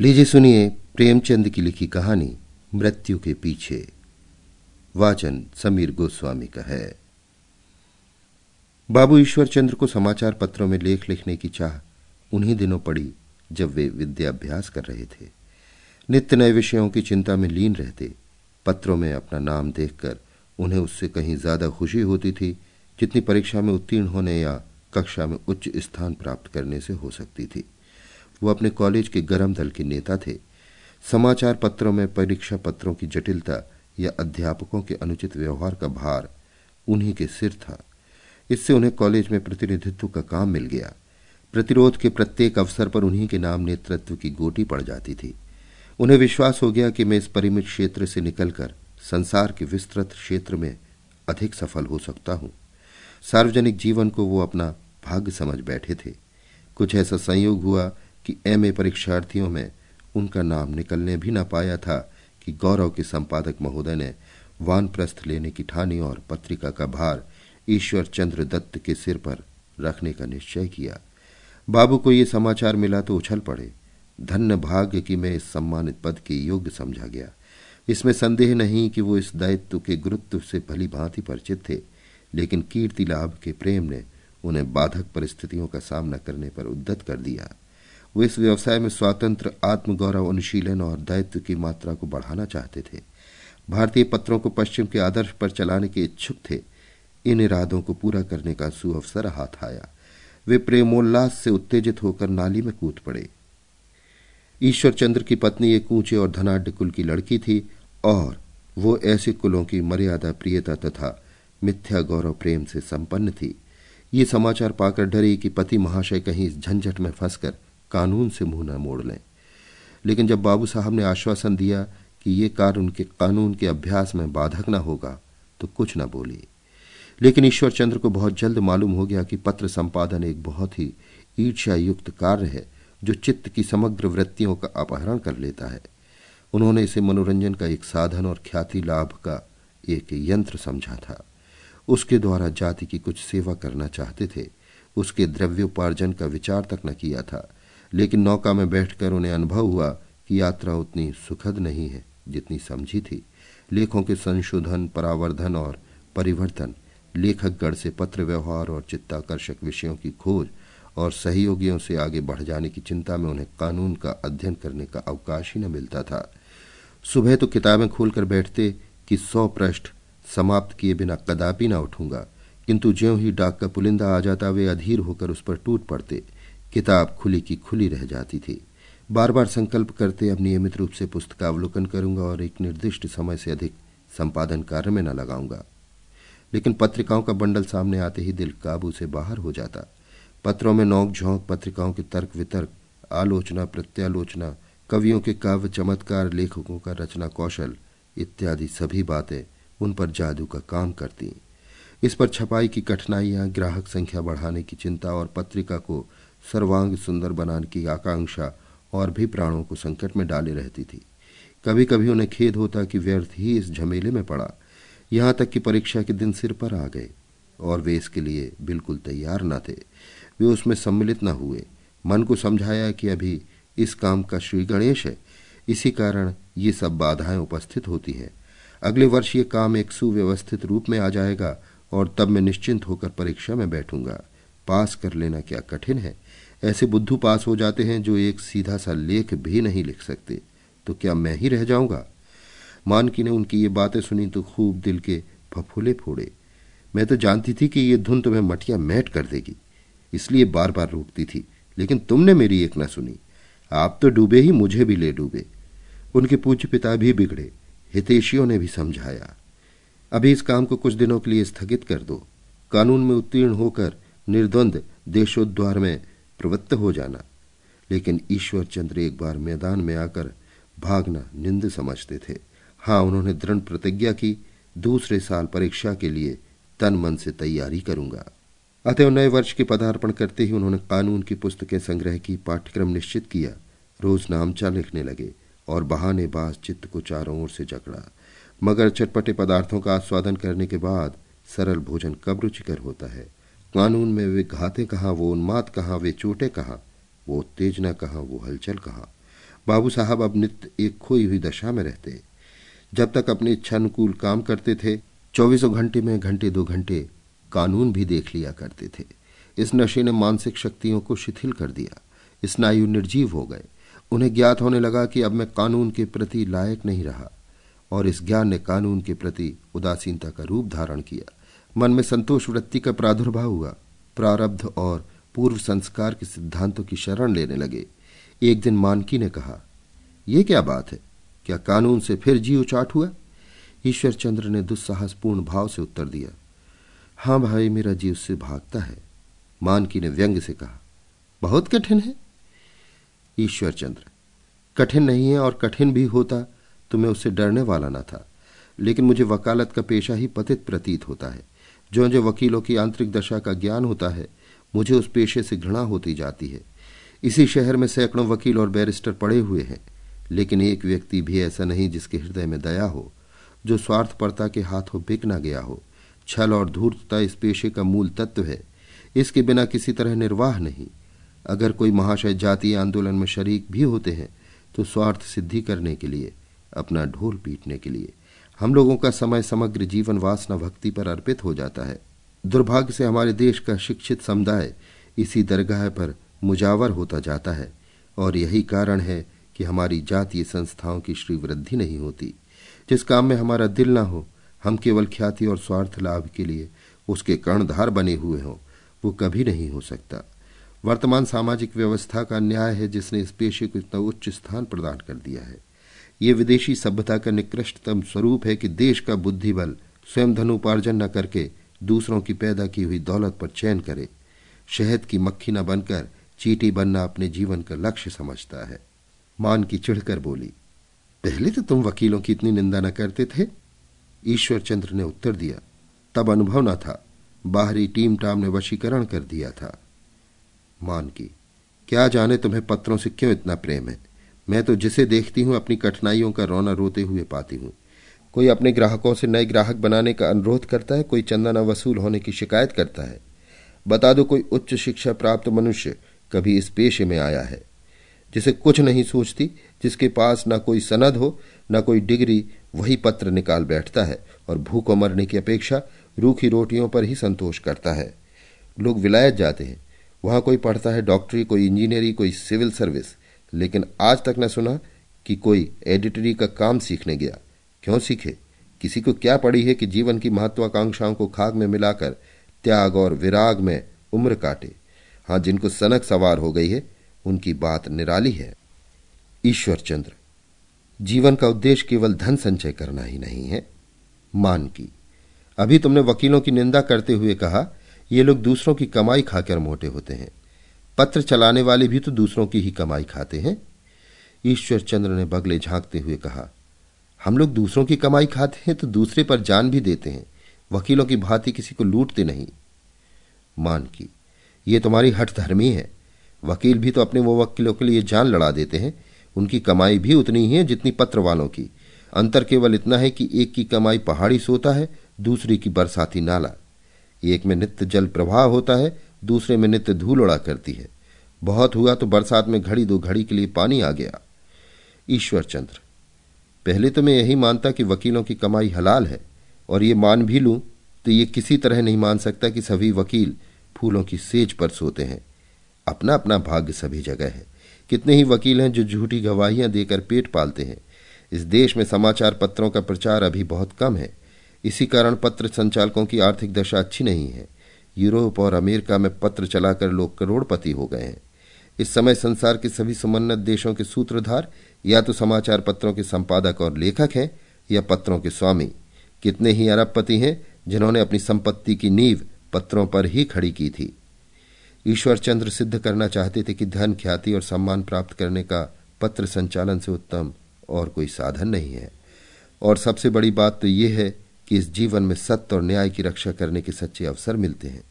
लीजिए सुनिए प्रेमचंद की लिखी कहानी मृत्यु के पीछे। वाचन समीर गोस्वामी का है। बाबू ईश्वर चंद्र को समाचार पत्रों में लेख लिखने की चाह उन्हीं दिनों पड़ी जब वे विद्याभ्यास कर रहे थे। नित्य नए विषयों की चिंता में लीन रहते, पत्रों में अपना नाम देखकर उन्हें उससे कहीं ज़्यादा खुशी होती थी जितनी परीक्षा में उत्तीर्ण होने या कक्षा में उच्च स्थान प्राप्त करने से हो सकती थी। वो अपने कॉलेज के गरम दल के नेता थे। समाचार पत्रों में परीक्षा पत्रों की जटिलता या अध्यापकों के अनुचित व्यवहार का भार उन्हीं के सिर था। इससे उन्हें कॉलेज में प्रतिनिधित्व का काम मिल गया। प्रतिरोध के प्रत्येक अवसर पर उन्हीं के नाम नेतृत्व की गोटी पड़ जाती थी। उन्हें विश्वास हो गया कि मैं इस परिमित क्षेत्र से निकलकर संसार के विस्तृत क्षेत्र में अधिक सफल हो सकता हूँ। सार्वजनिक जीवन को वो अपना भाग्य समझ बैठे थे। कुछ ऐसा संयोग हुआ कि एमए परीक्षार्थियों में उनका नाम निकलने भी न पाया था कि गौरव के संपादक महोदय ने वानप्रस्थ लेने की ठानी और पत्रिका का भार ईश्वर चंद्र दत्त के सिर पर रखने का निश्चय किया। बाबू को ये समाचार मिला तो उछल पड़े। धन्य भाग्य कि मैं इस सम्मानित पद के योग्य समझा गया। इसमें संदेह नहीं कि वो इस दायित्व के गुरुत्व से भली भांति परिचित थे, लेकिन कीर्ति लाभ के प्रेम ने उन्हें बाधक परिस्थितियों का सामना करने पर उद्दत कर दिया। वो इस व्यवसाय में स्वतंत्र, आत्मगौरव अनुशीलन और दायित्व की मात्रा को बढ़ाना चाहते थे। भारतीय पत्रों को पश्चिम के आदर्श पर चलाने के इच्छुक थे। इन इरादों को पूरा करने का सुअवसर हाथ आया। वे प्रेमोल्लास से उत्तेजित होकर नाली में कूद पड़े। ईश्वर चंद्र की पत्नी एक ऊँचे और धनाढ़ कुल की लड़की थी और वो ऐसे कुलों की मर्यादा, प्रियता तथा मिथ्या गौरव प्रेम से संपन्न थी। ये समाचार पाकर डरी कि पति महाशय कहीं इस झंझट में फंसकर कानून से मुँह न मोड़ लें। लेकिन जब बाबू साहब ने आश्वासन दिया कि ये कार्य उनके कानून के अभ्यास में बाधक न होगा तो कुछ न बोली। लेकिन ईश्वर चंद्र को बहुत जल्द मालूम हो गया कि पत्र संपादन एक बहुत ही ईर्ष्या युक्त कार्य है, जो चित्त की समग्र वृत्तियों का अपहरण कर लेता है। उन्होंने इसे मनोरंजन का एक साधन और ख्याति लाभ का एक यंत्र समझा था। उसके द्वारा जाति की कुछ सेवा करना चाहते थे, उसके द्रव्योपार्जन का विचार तक न किया था। लेकिन नौका में बैठकर उन्हें अनुभव हुआ कि यात्रा उतनी सुखद नहीं है, जितनी समझी थी। लेखों के संशोधन, परावर्धन और परिवर्तन लेखकगढ़ से पत्र व्यवहार और चित्ताकर्षक विषयों की खोज और सहयोगियों से आगे बढ़ जाने की चिंता में उन्हें कानून का अध्ययन करने का अवकाश ही न मिलता था। सुबह तो किताबें खोलकर बैठते कि सौ पृष्ठ समाप्त किए बिना कदापि न उठूँगा, किंतु ज्यों ही डाक का पुलिंदा आ जाता वे अधीर होकर उस पर टूट पड़ते। किताब खुली की खुली रह जाती थी। बार बार संकल्प करते, अब नियमित रूप से पुस्तकावलोकन करूँगा और एक निर्दिष्ट समय से अधिक संपादन कार्य में न लगाऊँगा। लेकिन पत्रिकाओं का बंडल सामने आते ही दिल काबू से बाहर हो जाता। पत्रों में नोक झोंक, पत्रिकाओं के तर्क वितर्क, आलोचना, प्रत्यालोचना, कवियों के काव्य चमत्कार, लेखकों का रचना कौशल इत्यादि सभी बातें उन पर जादू का काम करती। इस पर छपाई की कठिनाइयाँ, ग्राहक संख्या बढ़ाने की चिंता और पत्रिका को सर्वांग सुंदर बनाने की आकांक्षा और भी प्राणों को संकट में डाले रहती थी। कभी कभी उन्हें खेद होता कि व्यर्थ ही इस झमेले में पड़ा। यहाँ तक कि परीक्षा के दिन सिर पर आ गए और वे इसके लिए बिल्कुल तैयार न थे। वे उसमें सम्मिलित न हुए। मन को समझाया कि अभी इस काम का श्री गणेश है। इसी कारण ये सब बाधाएँ उपस्थित होती हैं। अगले वर्ष ये काम एक सुव्यवस्थित रूप में आ जाएगा और तब मैं निश्चिंत होकर परीक्षा में बैठूँगा। पास कर लेना क्या कठिन है। ऐसे बुद्धू पास हो जाते हैं जो एक सीधा सा लेख भी नहीं लिख सकते। तो क्या मैं ही रह जाऊँगा? मानकी ने उनकी ये बातें सुनी तो खूब दिल के फफूले फोड़े। मैं तो जानती थी कि ये धुन तुम्हें मटिया मैट कर देगी, इसलिए बार बार रोकती थी। लेकिन तुमने मेरी एक न सुनी। आप तो डूबे ही, मुझे भी ले डूबे। उनके पूज्य पिता भी बिगड़े, हितेशियों ने भी समझाया। अभी इस काम को कुछ दिनों के लिए स्थगित कर दो। कानून में उत्तीर्ण होकर निर्द्वंद देशोद्वार में प्रवृत्त हो जाना। लेकिन ईश्वर चंद्र एक बार मैदान में आकर भागना निंद समझते थे। हाँ उन्होंने दृढ़ प्रतिज्ञा की, दूसरे साल परीक्षा के लिए तन मन से तैयारी करूँगा। अतः नए वर्ष के पदार्पण करते ही उन्होंने कानून की पुस्तकें संग्रह की, पाठ्यक्रम निश्चित किया। रोज नामचा लिखने लगे और बहाने बाज चित्त को चारों ओर से जकड़ा। मगर चटपटे पदार्थों का आस्वादन करने के बाद सरल भोजन कब रुचिकर होता है? कानून में वे घाते कहाँ, वो उन्माद कहाँ, वे चोटे कहाँ, वो उत्तेजना कहाँ, वो हलचल कहाँ। बाबू साहब अब नित्य एक खोई हुई दशा में रहते। जब तक अपनी इच्छा अनुकूल काम करते थे, चौबीसों घंटे में घंटे दो घंटे कानून भी देख लिया करते थे। इस नशे ने मानसिक शक्तियों को शिथिल कर दिया। स्नायु निर्जीव हो गए। उन्हें ज्ञात होने लगा कि अब मैं कानून के प्रति लायक नहीं रहा, और इस ज्ञान ने कानून के प्रति उदासीनता का रूप धारण किया। मन में संतोष वृत्ति का प्रादुर्भाव हुआ। प्रारब्ध और पूर्व संस्कार के सिद्धांतों की शरण लेने लगे। एक दिन मानकी ने कहा यह क्या बात है? क्या कानून से फिर जी उचाट हुआ? ईश्वर चंद्र ने दुस्साहसपूर्ण भाव से उत्तर दिया, हाँ भाई, मेरा जी उससे भागता है। मानकी ने व्यंग से कहा, बहुत कठिन है। ईश्वर चंद्र, कठिन नहीं है और कठिन भी होता तो मैं उससे डरने वाला न था, लेकिन मुझे वकालत का पेशा ही पतित प्रतीत होता है। जो जो वकीलों की आंतरिक दशा का ज्ञान होता है, मुझे उस पेशे से घृणा होती जाती है। इसी शहर में सैकड़ों वकील और बैरिस्टर पड़े हुए हैं, लेकिन एक व्यक्ति भी ऐसा नहीं जिसके हृदय में दया हो, जो स्वार्थपरता के हाथों बिक न गया हो। छल और धूर्तता इस पेशे का मूल तत्व है। इसके बिना किसी तरह निर्वाह नहीं। अगर कोई महाशय जातीय आंदोलन में शरीक भी होते हैं तो स्वार्थ सिद्धि करने के लिए, अपना ढोल पीटने के लिए। हम लोगों का समय समग्र जीवन वासना भक्ति पर अर्पित हो जाता है। दुर्भाग्य से हमारे देश का शिक्षित समुदाय इसी दरगाह पर मुजावर होता जाता है और यही कारण है कि हमारी जातीय संस्थाओं की श्री वृद्धि नहीं होती। जिस काम में हमारा दिल ना हो, हम केवल ख्याति और स्वार्थ लाभ के लिए उसके कर्णधार बने हुए हों, वो कभी नहीं हो सकता। वर्तमान सामाजिक व्यवस्था का न्याय है जिसने इस पेशे को इतना उच्च स्थान प्रदान कर दिया है। ये विदेशी सभ्यता का निकृष्टतम स्वरूप है कि देश का बुद्धि बल स्वयं धनुपार्जन न करके दूसरों की पैदा की हुई दौलत पर चयन करे। शहद की मक्खी न बनकर चीटी बनना अपने जीवन का लक्ष्य समझता है। मान की चिढ़कर बोली, पहले तो तुम वकीलों की इतनी निंदा न करते थे? ईश्वर चंद्र ने उत्तर दिया, तब अनुभव न था। बाहरी टीम टाम ने वशीकरण कर दिया था। मान की, क्या जाने तुम्हें पत्रों से क्यों इतना प्रेम है? मैं तो जिसे देखती हूँ, अपनी कठिनाइयों का रोना रोते हुए पाती हूँ। कोई अपने ग्राहकों से नए ग्राहक बनाने का अनुरोध करता है, कोई चंदा न वसूल होने की शिकायत करता है। बता दो कोई उच्च शिक्षा प्राप्त मनुष्य कभी इस पेशे में आया है, जिसे कुछ नहीं सोचती, जिसके पास ना कोई सनद हो, न कोई डिग्री, वही पत्र निकाल बैठता है और भूखों मरने की अपेक्षा रूखी रोटियों पर ही संतोष करता है। लोग विलायत जाते हैं। वहाँ कोई पढ़ता है डॉक्टरी, कोई इंजीनियरिंग कोई सिविल सर्विस। लेकिन आज तक न सुना कि कोई एडिटरी का काम सीखने गया। क्यों सीखे? किसी को क्या पड़ी है कि जीवन की महत्वाकांक्षाओं को खाक में मिलाकर त्याग और विराग में उम्र काटे? हाँ, जिनको सनक सवार हो गई है, उनकी बात निराली है। ईश्वर चंद्र, जीवन का उद्देश्य केवल धन संचय करना ही नहीं है, मान की। अभी तुमने वकीलों की निंदा करते हुए कहा, ये लोग दूसरों की कमाई खाकर मोटे होते हैं। पत्र चलाने वाले भी तो दूसरों की ही कमाई खाते हैं। ईश्वर चंद्र ने बगले झांकते हुए कहा, हम लोग दूसरों की कमाई खाते हैं तो दूसरे पर जान भी देते हैं। वकीलों की भांति किसी को लूटते नहीं। मान की, ये तुम्हारी हठ धर्मी है। वकील भी तो अपने वो वकीलों के लिए जान लड़ा देते हैं। उनकी कमाई भी उतनी ही है जितनी पत्र वालों की। अंतर केवल इतना है कि एक की कमाई पहाड़ी सोता है, दूसरी की बरसाती नाला। एक में नित्य जल प्रवाह होता है दूसरे में नित्य धूल उड़ा करती है। बहुत हुआ तो बरसात में घड़ी दो घड़ी के लिए पानी आ गया। ईश्वर चंद्र, पहले तो मैं यही मानता कि वकीलों की कमाई हलाल है, और ये मान भी लूँ तो ये किसी तरह नहीं मान सकता कि सभी वकील फूलों की सेज पर सोते हैं। अपना अपना भाग्य सभी जगह है। कितने ही वकील हैं जो झूठी गवाहियाँ देकर पेट पालते हैं। इस देश में समाचार पत्रों का प्रचार अभी बहुत कम है। इसी कारण पत्र संचालकों की आर्थिक दशा अच्छी नहीं है। यूरोप और अमेरिका में पत्र चलाकर लोग करोड़पति हो गए हैं। इस समय संसार के सभी समुन्नत देशों के सूत्रधार या तो समाचार पत्रों के संपादक और लेखक हैं, या पत्रों के स्वामी। कितने ही अरबपति हैं, जिन्होंने अपनी संपत्ति की नींव पत्रों पर ही खड़ी की थी। ईश्वर चंद्र सिद्ध करना चाहते थे कि धन, ख्याति और सम्मान प्राप्त करने का पत्र संचालन से उत्तम और कोई साधन नहीं है। और सबसे बड़ी बात तो यह है कि इस जीवन में सत्य और न्याय की रक्षा करने के सच्चे अवसर मिलते हैं।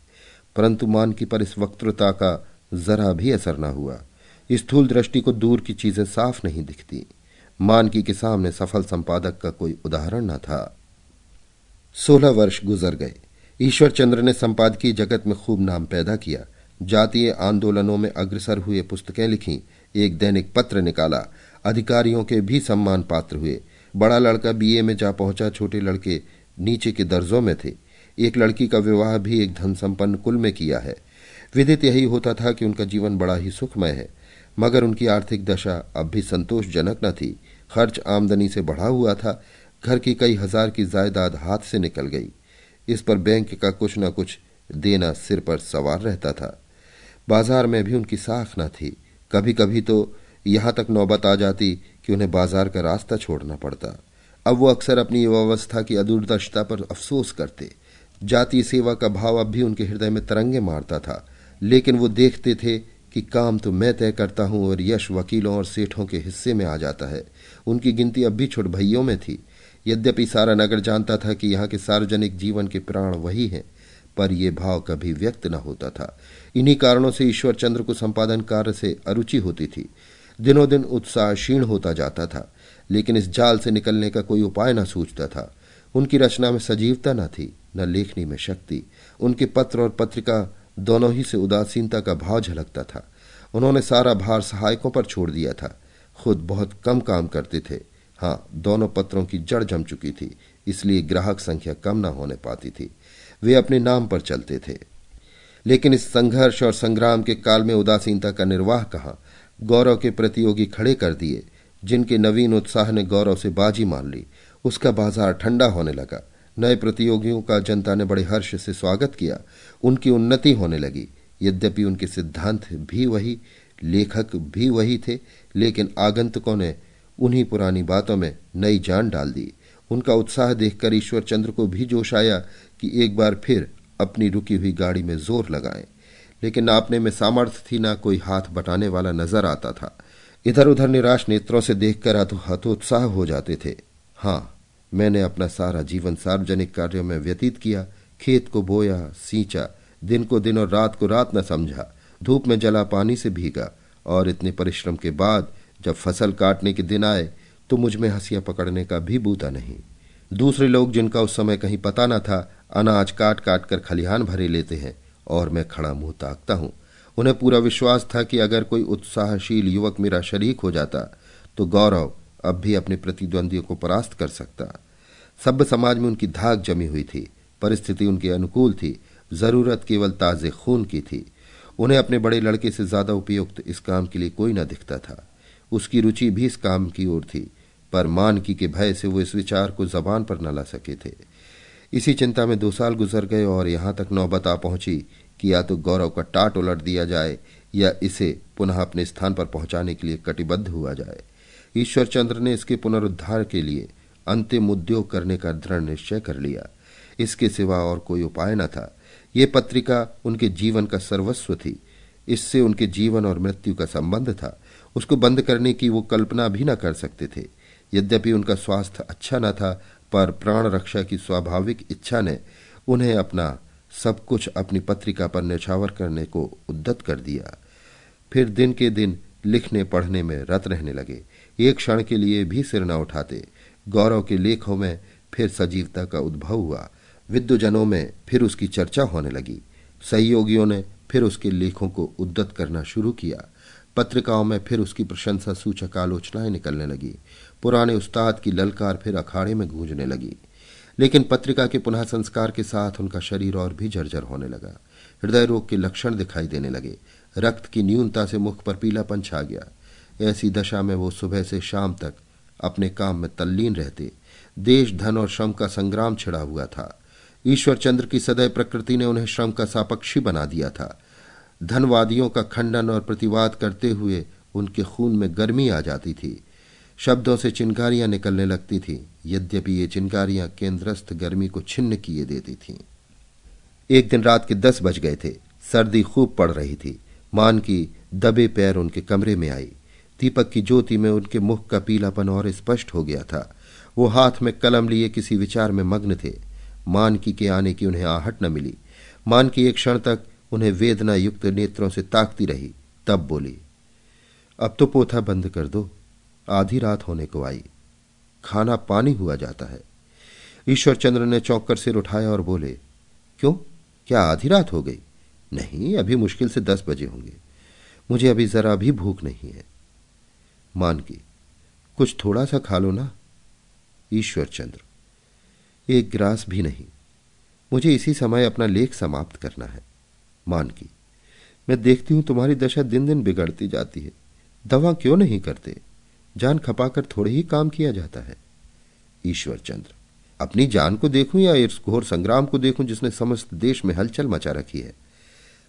परंतु मान की पर इस वक्तृता का जरा भी असर न हुआ। स्थूल दृष्टि को दूर की चीज़ें साफ़ नहीं दिखती। मानकी के सामने सफल संपादक का कोई उदाहरण न था। सोलह वर्ष गुजर गए। ईश्वर चंद्र ने संपादकीय जगत में खूब नाम पैदा किया। जातीय आंदोलनों में अग्रसर हुए पुस्तकें लिखी। एक दैनिक पत्र निकाला। अधिकारियों के भी सम्मान पात्र हुए। बड़ा लड़का बीए में जा पहुँचा। छोटे लड़के नीचे के दर्जों में थे। एक लड़की का विवाह भी एक धन संपन्न कुल में किया है। विदित यही होता था कि उनका जीवन बड़ा ही सुखमय है। मगर उनकी आर्थिक दशा अब भी संतोषजनक न थी। खर्च आमदनी से बढ़ा हुआ था। घर की कई हज़ार की जायदाद हाथ से निकल गई। इस पर बैंक का कुछ न कुछ देना सिर पर सवार रहता था। बाज़ार में भी उनकी साख न थी। कभी कभी तो यहाँ तक नौबत आ जाती कि उन्हें बाज़ार का रास्ता छोड़ना पड़ता। अब वो अक्सर अपनी युवावस्था की अदूरदर्शता पर अफसोस करते। जातीय सेवा का भाव अब भी उनके हृदय में तरंगे मारता था। लेकिन वो देखते थे कि काम तो मैं तय करता हूँ और यश वकीलों और सेठों के हिस्से में आ जाता है। उनकी गिनती अब भी छुट भइयों में थी। यद्यपि सारा नगर जानता था कि यहाँ के सार्वजनिक जीवन के प्राण वही हैं, पर यह भाव कभी व्यक्त न होता था। इन्हीं कारणों से ईश्वर चंद्र को संपादन कार्य से अरुचि होती थी। दिनों दिन उत्साह क्षीण होता जाता था, लेकिन इस जाल से निकलने का कोई उपाय न सूझता था। उनकी रचना में सजीवता न थी, न लेखनी में शक्ति। उनके पत्र और पत्रिका दोनों ही से उदासीनता का भाव झलकता था। उन्होंने सारा भार सहायकों पर छोड़ दिया था। खुद बहुत कम काम करते थे। हाँ दोनों पत्रों की जड़ जम चुकी थी, इसलिए ग्राहक संख्या कम न होने पाती थी। वे अपने नाम पर चलते थे। लेकिन इस संघर्ष और संग्राम के काल में उदासीनता का निर्वाह कहा? गौरव के प्रतियोगी खड़े कर दिए, जिनके नवीन उत्साह ने गौरव से बाजी मान ली। उसका बाज़ार ठंडा होने लगा। नए प्रतियोगियों का जनता ने बड़े हर्ष से स्वागत किया। उनकी उन्नति होने लगी। यद्यपि उनके सिद्धांत भी वही, लेखक भी वही थे, लेकिन आगंतुकों ने उन्हीं पुरानी बातों में नई जान डाल दी। उनका उत्साह देखकर ईश्वर चंद्र को भी जोश आया कि एक बार फिर अपनी रुकी हुई गाड़ी में ज़ोर लगाएँ। लेकिन नापने में सामर्थ्य थी, ना कोई हाथ बटाने वाला नज़र आता था। इधर उधर निराश नेत्रों से देखकर हतोत्साह हो जाते थे। हाँ मैंने अपना सारा जीवन सार्वजनिक कार्यों में व्यतीत किया, खेत को बोया, सींचा, दिन को दिन और रात को रात न समझा, धूप में जला पानी से भीगा, और इतने परिश्रम के बाद जब फ़सल काटने के दिन आए तो मुझमें हंसियाँ पकड़ने का भी बूता नहीं। दूसरे लोग जिनका उस समय कहीं पता न था, अनाज काट काट कर खलिहान भरे लेते हैं, और मैं खड़ा मुँह ताकता हूँ। उन्हें पूरा विश्वास था कि अगर कोई उत्साहशील युवक मेरा शरीक हो जाता तो गौरव अब भी अपने प्रतिद्वंदियों को परास्त कर सकता। सभ्य समाज में उनकी धाक जमी हुई थी, परिस्थिति उनके अनुकूल थी, ज़रूरत केवल ताजे खून की थी। उन्हें अपने बड़े लड़के से ज़्यादा उपयुक्त इस काम के लिए कोई न दिखता था। उसकी रुचि भी इस काम की ओर थी, पर मानकी के भय से वो इस विचार को जबान पर न ला सके थे। इसी चिंता में दो साल गुजर गए और यहाँ तक नौबत आ पहुँची कि या तो गौरव का टाट उलट दिया जाए या इसे पुनः अपने स्थान पर पहुँचाने के लिए कटिबद्ध हुआ जाए। ईश्वर चंद्र ने इसके पुनरुद्धार के लिए अंतिम उद्योग करने का दृढ़ निश्चय कर लिया। इसके सिवा और कोई उपाय न था। ये पत्रिका उनके जीवन का सर्वस्व थी। इससे उनके जीवन और मृत्यु का संबंध था। उसको बंद करने की वो कल्पना भी न कर सकते थे। यद्यपि उनका स्वास्थ्य अच्छा न था, पर प्राण रक्षा की स्वाभाविक इच्छा ने उन्हें अपना सब कुछ अपनी पत्रिका पर निछावर करने को उद्दत कर दिया। फिर दिन के दिन लिखने, पढ़ने में रत रहने लगे। एक क्षण के लिए भी सिर न उठाते। गौरव के लेखों में फिर सजीवता का उद्भव हुआ। विद्वजनों में फिर उसकी चर्चा होने लगी। सहयोगियों ने फिर उसके लेखों को उद्दत करना शुरू किया। पत्रिकाओं में फिर उसकी प्रशंसा सूचक आलोचनाएँ निकलने लगी। पुराने उस्ताद की ललकार फिर अखाड़े में गूंजने लगी। लेकिन पत्रिका के पुनः संस्कार के साथ उनका शरीर और भी जर्जर होने लगा। हृदय रोग के लक्षण दिखाई देने लगे। रक्त की न्यूनता से मुख पर पीलापन छा गया। ऐसी दशा में वो सुबह से शाम तक अपने काम में तल्लीन रहते। देश, धन और श्रम का संग्राम छिड़ा हुआ था। ईश्वर चंद्र की सदैव प्रकृति ने उन्हें श्रम का सापक्षी बना दिया था। धनवादियों का खंडन और प्रतिवाद करते हुए उनके खून में गर्मी आ जाती थी। शब्दों से चिंगारियाँ निकलने लगती थी। यद्यपि ये चिंगारियाँ केंद्रस्थ गर्मी को छिन्न किए देती थीं। एक दिन रात के दस बज गए थे। सर्दी खूब पड़ रही थी। मान की दबे पैर उनके कमरे में आई। दीपक की ज्योति में उनके मुख का पीलापन और स्पष्ट हो गया था। वो हाथ में कलम लिए किसी विचार में मग्न थे। मानकी के आने की उन्हें आहट न मिली। मानकी एक क्षण तक उन्हें वेदना युक्त नेत्रों से ताकती रही, तब बोली, अब तो पोथा बंद कर दो। आधी रात होने को आई। खाना पानी हुआ जाता है। ईश्वर चंद्र ने चौंक कर सिर उठाया और बोले, क्यों? क्या आधी रात हो गई? नहीं, अभी मुश्किल से दस बजे होंगे। मुझे अभी जरा भी भूख नहीं है। मान की, कुछ थोड़ा सा खा लो ना ईश्वर चंद्र एक ग्रास भी नहीं, मुझे इसी समय अपना लेख समाप्त करना है, मान की। मैं देखती हूँ तुम्हारी दशा दिन दिन बिगड़ती जाती है, दवा क्यों नहीं करते? जान खपाकर थोड़े ही काम किया जाता है। ईश्वर चंद्र अपनी जान को देखूँ या इस घोर संग्राम को देखूँ जिसने समस्त देश में हलचल मचा रखी है?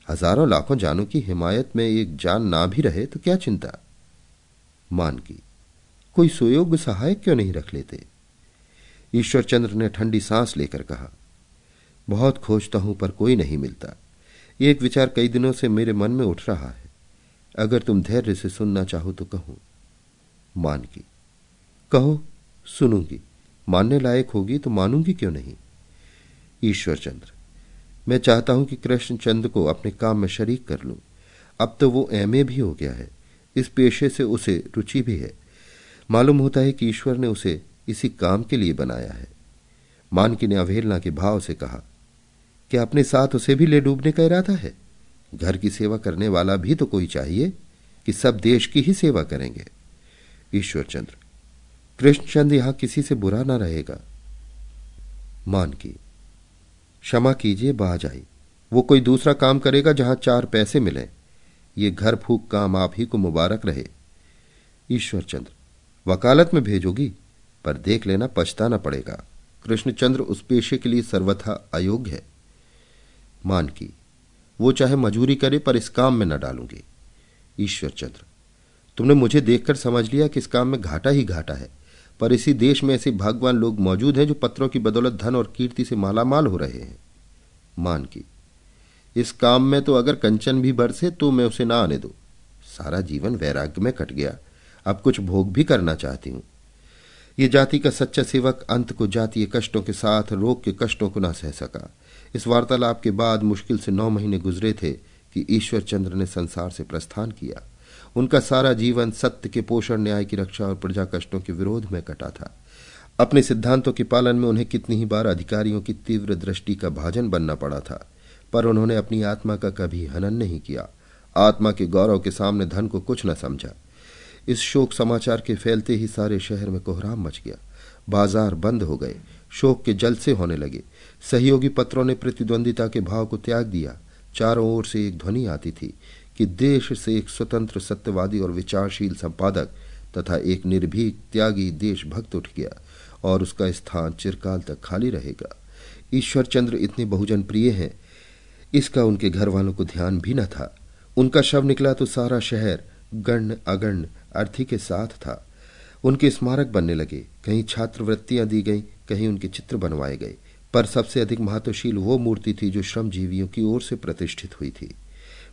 हज़ारों लाखों जानों की हिमायत में एक जान ना भी रहे तो क्या चिंता? मान की। कोई सुयोग्य सहायक क्यों नहीं रख लेते? ईश्वर चंद्र ने ठंडी सांस लेकर कहा, बहुत खोजता हूँ, पर कोई नहीं मिलता। एक विचार कई दिनों से मेरे मन में उठ रहा है। अगर तुम धैर्य से सुनना चाहो तो कहो। मान की, कहो, सुनूँगी। मानने लायक होगी तो मानूँगी क्यों नहीं? ईश्वर चंद्र मैं चाहता हूँ कि कृष्ण चंद्र को अपने काम में शरीक कर लूँ। अब तो वो एमए भी हो गया है। इस पेशे से उसे रुचि भी है। मालूम होता है कि ईश्वर ने उसे इसी काम के लिए बनाया है। मानकी ने अवहेलना के भाव से कहा, क्या अपने साथ उसे भी ले डूबने का इरादा है? घर की सेवा करने वाला भी तो कोई चाहिए कि सब देश की ही सेवा करेंगे। ईश्वर चंद्र कृष्णचंद यहाँ किसी से बुरा ना रहेगा। मान की क्षमा कीजिए, बाज आई। वो कोई दूसरा काम करेगा जहाँ चार पैसे मिले। ये घर फूक काम आप ही को मुबारक रहे। ईश्वर चंद्र, वकालत में भेजोगी, पर देख लेना पछताना पड़ेगा। कृष्णचंद्र उस पेशे के लिए सर्वथा अयोग्य है। मान की, वो चाहे मजूरी करे, पर इस काम में न डालूँगी। ईश्वर चंद्र, तुमने मुझे देखकर समझ लिया कि इस काम में घाटा ही घाटा है, पर इसी देश में ऐसे भगवान लोग मौजूद हैं जो पत्रों की बदौलत धन और कीर्ति से मालामाल हो रहे हैं। मान की इस काम में तो अगर कंचन भी बरसे तो मैं उसे ना आने दो। सारा जीवन वैराग्य में कट गया। अब कुछ भोग भी करना चाहती हूँ। ये जाति का सच्चा सेवक अंत को जातीय कष्टों के साथ, रोग के कष्टों को ना सह सका। इस वार्तालाप के बाद मुश्किल से नौ महीने गुजरे थे कि ईश्वर चंद्र ने संसार से प्रस्थान किया। उनका सारा जीवन सत्य के पोषण, न्याय की रक्षा और प्रजा कष्टों के विरोध में कटा था। अपने सिद्धांतों के पालन में उन्हें कितनी ही बार अधिकारियों की तीव्र दृष्टि का भाजन बनना पड़ा था। पर उन्होंने अपनी आत्मा का कभी हनन नहीं किया। आत्मा के गौरव के सामने धन को कुछ न समझा। इस शोक समाचार के फैलते ही सारे शहर में कोहराम मच गया। बाज़ार बंद हो गए। शोक के जलसे होने लगे। सहयोगी पत्रों ने प्रतिद्वंदिता के भाव को त्याग दिया। चारों ओर से एक ध्वनि आती थी कि देश से एक स्वतंत्र, सत्यवादी और विचारशील संपादक तथा एक निर्भीक, त्यागी देशभक्त उठ गया और उसका स्थान चिरकाल तक खाली रहेगा। ईश्वर चंद्र इतने बहुजन प्रिय हैं इसका उनके घर वालों को ध्यान भी न था। उनका शव निकला तो सारा शहर गण अगण अर्थी के साथ था। उनके स्मारक बनने लगे। कहीं छात्रवृत्तियाँ दी गईं, कहीं उनके चित्र बनवाए गए। पर सबसे अधिक महत्वशील वो मूर्ति थी जो श्रमजीवियों की ओर से प्रतिष्ठित हुई थी।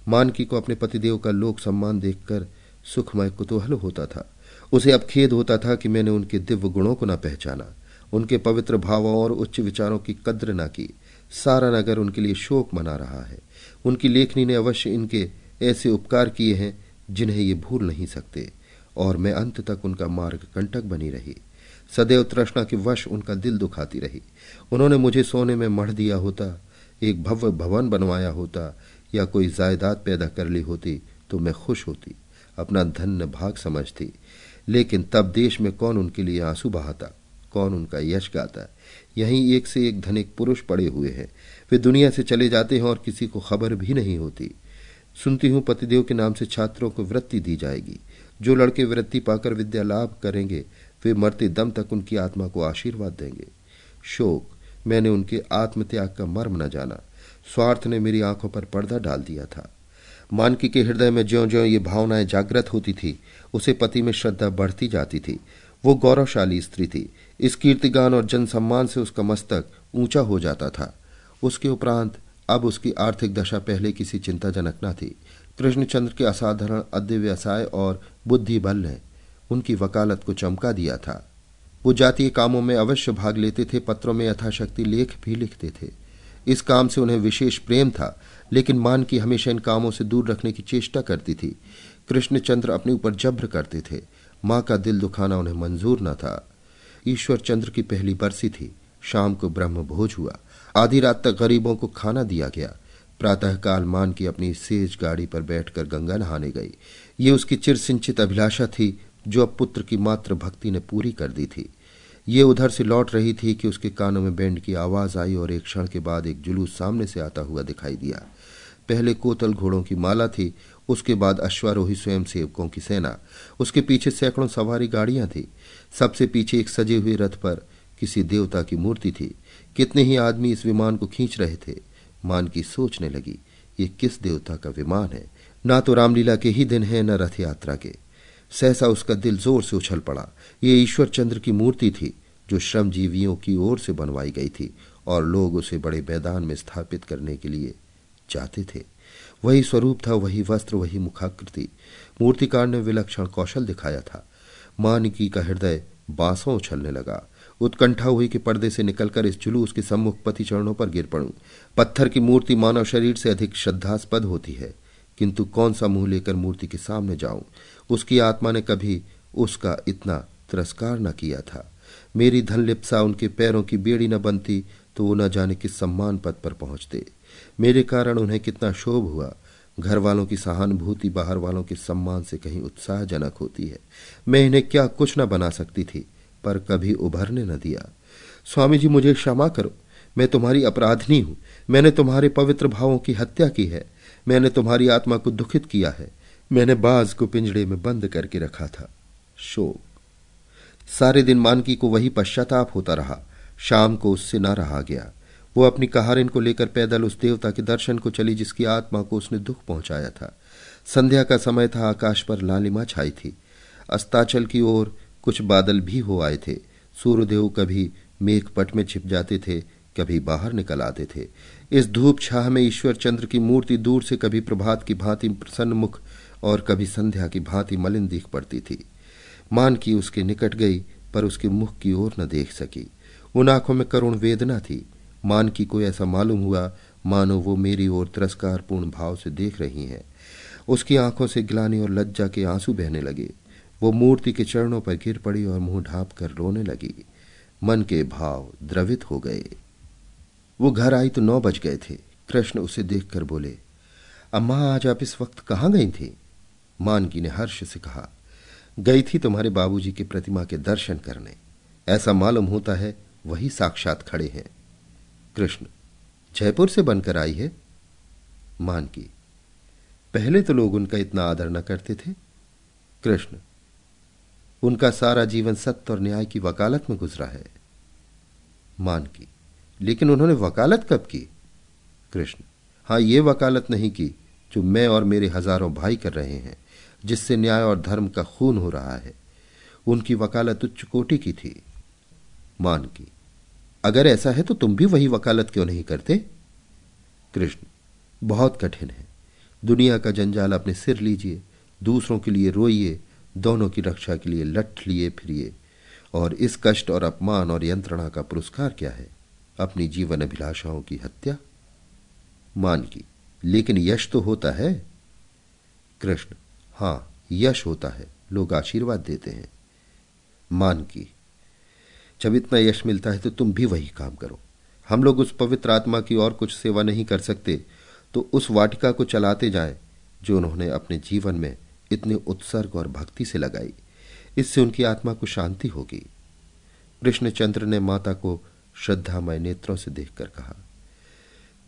मानकी को अपने पतिदेव का लोक सम्मान देखकर सुखमय कुतूहल होता था। उसे अब खेद होता था कि मैंने उनके दिव्य गुणों को न पहचाना। उनके पवित्र भावों और उच्च विचारों की कद्र न की। सारा नगर उनके लिए शोक मना रहा है। उनकी लेखनी ने अवश्य इनके ऐसे उपकार किए हैं, जिन्हें ये भूल नहीं सकते, और मैं अंत तक उनका मार्ग कंटक बनी रही। सदैव तृष्णा के वश उनका दिल दुखाती रही। उन्होंने मुझे सोने में मढ़ दिया होता, एक भव्य भवन बनवाया होता, या कोई जायदाद पैदा कर ली होती तो मैं खुश होती, अपना धन्य भाग समझती। लेकिन तब देश में कौन उनके लिए आँसू बहाता, कौन उनका यश गाता? यहीं एक से एक धनिक पुरुष पड़े हुए हैं। वे दुनिया से चले जाते हैं और किसी को खबर भी नहीं होती। सुनती हूँ पतिदेव के नाम से छात्रों को वृत्ति दी जाएगी। जो लड़के वृत्ति पाकर विद्या लाभ करेंगे, वे मरते दम तक उनकी आत्मा को आशीर्वाद देंगे। शोक, मैंने उनके आत्मत्याग का मर्म न जाना। स्वार्थ ने मेरी आँखों पर पर्दा डाल दिया था। मानकी के हृदय में ज्यो ज्यो ये भावनाएँ जागृत होती थी, उसे पति में श्रद्धा बढ़ती जाती थी। वो गौरवशाली स्त्री थी। इस कीर्तिगान और जन सम्मान से उसका मस्तक ऊँचा हो जाता था। उसके उपरांत अब उसकी आर्थिक दशा पहले किसी चिंताजनक न थी। कृष्णचंद्र के असाधारण अद्य व्यवसाय और बुद्धि बल ने उनकी वकालत को चमका दिया था। वो जातीय कामों में अवश्य भाग लेते थे, पत्रों में यथाशक्ति लेख भी लिखते थे। इस काम से उन्हें विशेष प्रेम था, लेकिन मान की हमेशा इन कामों से दूर रखने की चेष्टा करती थी। कृष्णचंद्र अपने ऊपर जब्र करते थे। माँ का दिल दुखाना उन्हें मंजूर न था। ईश्वर चंद्र की पहली बरसी थी। शाम को ब्रह्म भोज हुआ। आधी रात तक गरीबों को खाना दिया गया। प्रातःकाल मान की अपनी सेज गाड़ी पर बैठकर गंगा नहाने गई। ये उसकी चिर सिंचित अभिलाषा थी, जो अब पुत्र की मात्र भक्ति ने पूरी कर दी थी। ये उधर से लौट रही थी कि उसके कानों में बैंड की आवाज़ आई और एक क्षण के बाद एक जुलूस सामने से आता हुआ दिखाई दिया। पहले कोतल घोड़ों की माला थी, उसके बाद अश्वारोही स्वयं सेवकों की सेना। उसके पीछे सैकड़ों सवारी गाड़ियाँ थी। सबसे पीछे एक सजे हुए रथ पर किसी देवता की मूर्ति थी। कितने ही आदमी इस विमान को खींच रहे थे, मान की सोचने लगी, ये किस देवता का विमान है? ना तो रामलीला के ही दिन है, न रथ यात्रा के। सहसा उसका दिल ज़ोर से उछल पड़ा। ये ईश्वर चंद्र की मूर्ति थी, जो श्रमजीवियों की ओर से बनवाई गई थी और लोग उसे बड़े मैदान में स्थापित करने के लिए चाहते थे। वही स्वरूप था, वही वस्त्र, वही मुखाकृति। मूर्तिकार ने विलक्षण कौशल दिखाया था। मानकी का हृदय बांसों उछलने लगा। उत्कंठा हुई कि पर्दे से निकलकर इस जुलूस के सम्मुख पति चरणों पर गिर पड़ू। पत्थर की मूर्ति मानव शरीर से अधिक श्रद्धास्पद होती है, किंतु कौन सा मुँह लेकर मूर्ति के सामने जाऊँ? उसकी आत्मा ने कभी उसका इतना तिरस्कार न किया था। मेरी धन लिप्सा उनके पैरों की बेड़ी न बनती तो वो न जाने किस सम्मान पद पर पहुँचते। मेरे कारण उन्हें कितना शोभ हुआ। घर वालों की सहानुभूति बाहर वालों के सम्मान से कहीं उत्साहजनक होती है। मैं इन्हें क्या कुछ न बना सकती थी, पर कभी उभरने न दिया। स्वामी जी मुझे क्षमा करो, मैं तुम्हारी अपराधनी हूँ। मैंने तुम्हारे पवित्र भावों की हत्या की है। मैंने तुम्हारी आत्मा को दुखित किया है। मैंने बाज को पिंजड़े में बंद करके रखा था। शोक। सारे दिन मानकी को वही पश्चाताप होता रहा। शाम को उससे न रहा गया। वो अपनी कहारिन को लेकर पैदल उस देवता के दर्शन को चली जिसकी आत्मा को उसने दुख पहुँचाया था। संध्या का समय था, आकाश पर लालिमा छाई थी। अस्ताचल की ओर कुछ बादल भी हो आए थे। सूर्यदेव कभी मेघपट में छिप जाते थे, कभी बाहर निकल आते थे। इस धूप छाह में ईश्वर चंद्र की मूर्ति दूर से कभी प्रभात की भांति प्रसन्न मुख और कभी संध्या की भांति मलिन दिख पड़ती थी। मान की उसके निकट गई, पर उसके मुख की ओर न देख सकी। उन आँखों में करुण वेदना थी। मान की को ऐसा मालूम हुआ, मानो वो मेरी ओर तिरस्कारपूर्ण भाव से देख रही हैं। उसकी आँखों से ग्लानी और लज्जा के आँसू बहने लगे। वो मूर्ति के चरणों पर गिर पड़ी और मुँह ढांप कर रोने लगी। मन के भाव द्रवित हो गए। वो घर आई तो नौ बज गए थे। कृष्ण उसे देखकर बोले, अम्मा, आज आप इस वक्त कहाँ गई थी? मानकी ने हर्ष से कहा, गई थी तुम्हारे बाबूजी की प्रतिमा के दर्शन करने। ऐसा मालूम होता है, वही साक्षात खड़े हैं। कृष्ण, जयपुर से बनकर आई है? मानकी पहले तो लोग उनका इतना आदर न करते थे। कृष्ण, उनका सारा जीवन सत्य और न्याय की वकालत में गुजरा है। मानकी लेकिन उन्होंने वकालत कब की? कृष्ण, हाँ, ये वकालत नहीं की जो मैं और मेरे हज़ारों भाई कर रहे हैं, जिससे न्याय और धर्म का खून हो रहा है। उनकी वकालत उच्च कोटि की थी। मान की अगर ऐसा है तो तुम भी वही वकालत क्यों नहीं करते? कृष्ण, बहुत कठिन है। दुनिया का जंजाल अपने सिर लीजिए, दूसरों के लिए रोइए, दोनों की रक्षा के लिए लठ लिए फिरिए। और इस कष्ट और अपमान और यंत्रणा का पुरस्कार क्या है? अपनी जीवन अभिलाषाओं की हत्या? मान की, लेकिन यश तो होता है। कृष्ण, हाँ, यश होता है। लोग आशीर्वाद देते हैं। मान की जब इतना यश मिलता है तो तुम भी वही काम करो। हम लोग उस पवित्र आत्मा की और कुछ सेवा नहीं कर सकते तो उस वाटिका को चलाते जाएँ, जो उन्होंने अपने जीवन में इतने उत्सर्ग और भक्ति से लगाई। इससे उनकी आत्मा को शांति होगी। कृष्णचंद्र ने माता को श्रद्धामय नेत्रों से देखकर कहा,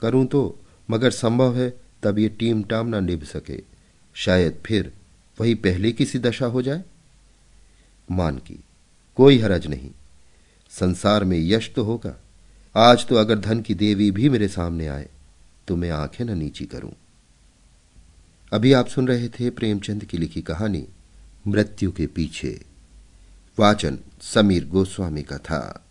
करूँ तो मगर संभव है तब ये टीम टाम ना निभ सके। शायद फिर वही पहले की सी दशा हो जाए? मान की, कोई हरज नहीं। संसार में यश तो होगा। आज तो अगर धन की देवी भी मेरे सामने आए तो मैं आँखें न नीची करूँ। अभी आप सुन रहे थे प्रेमचंद की लिखी कहानी, मृत्यु के पीछे। वाचन समीर गोस्वामी का था।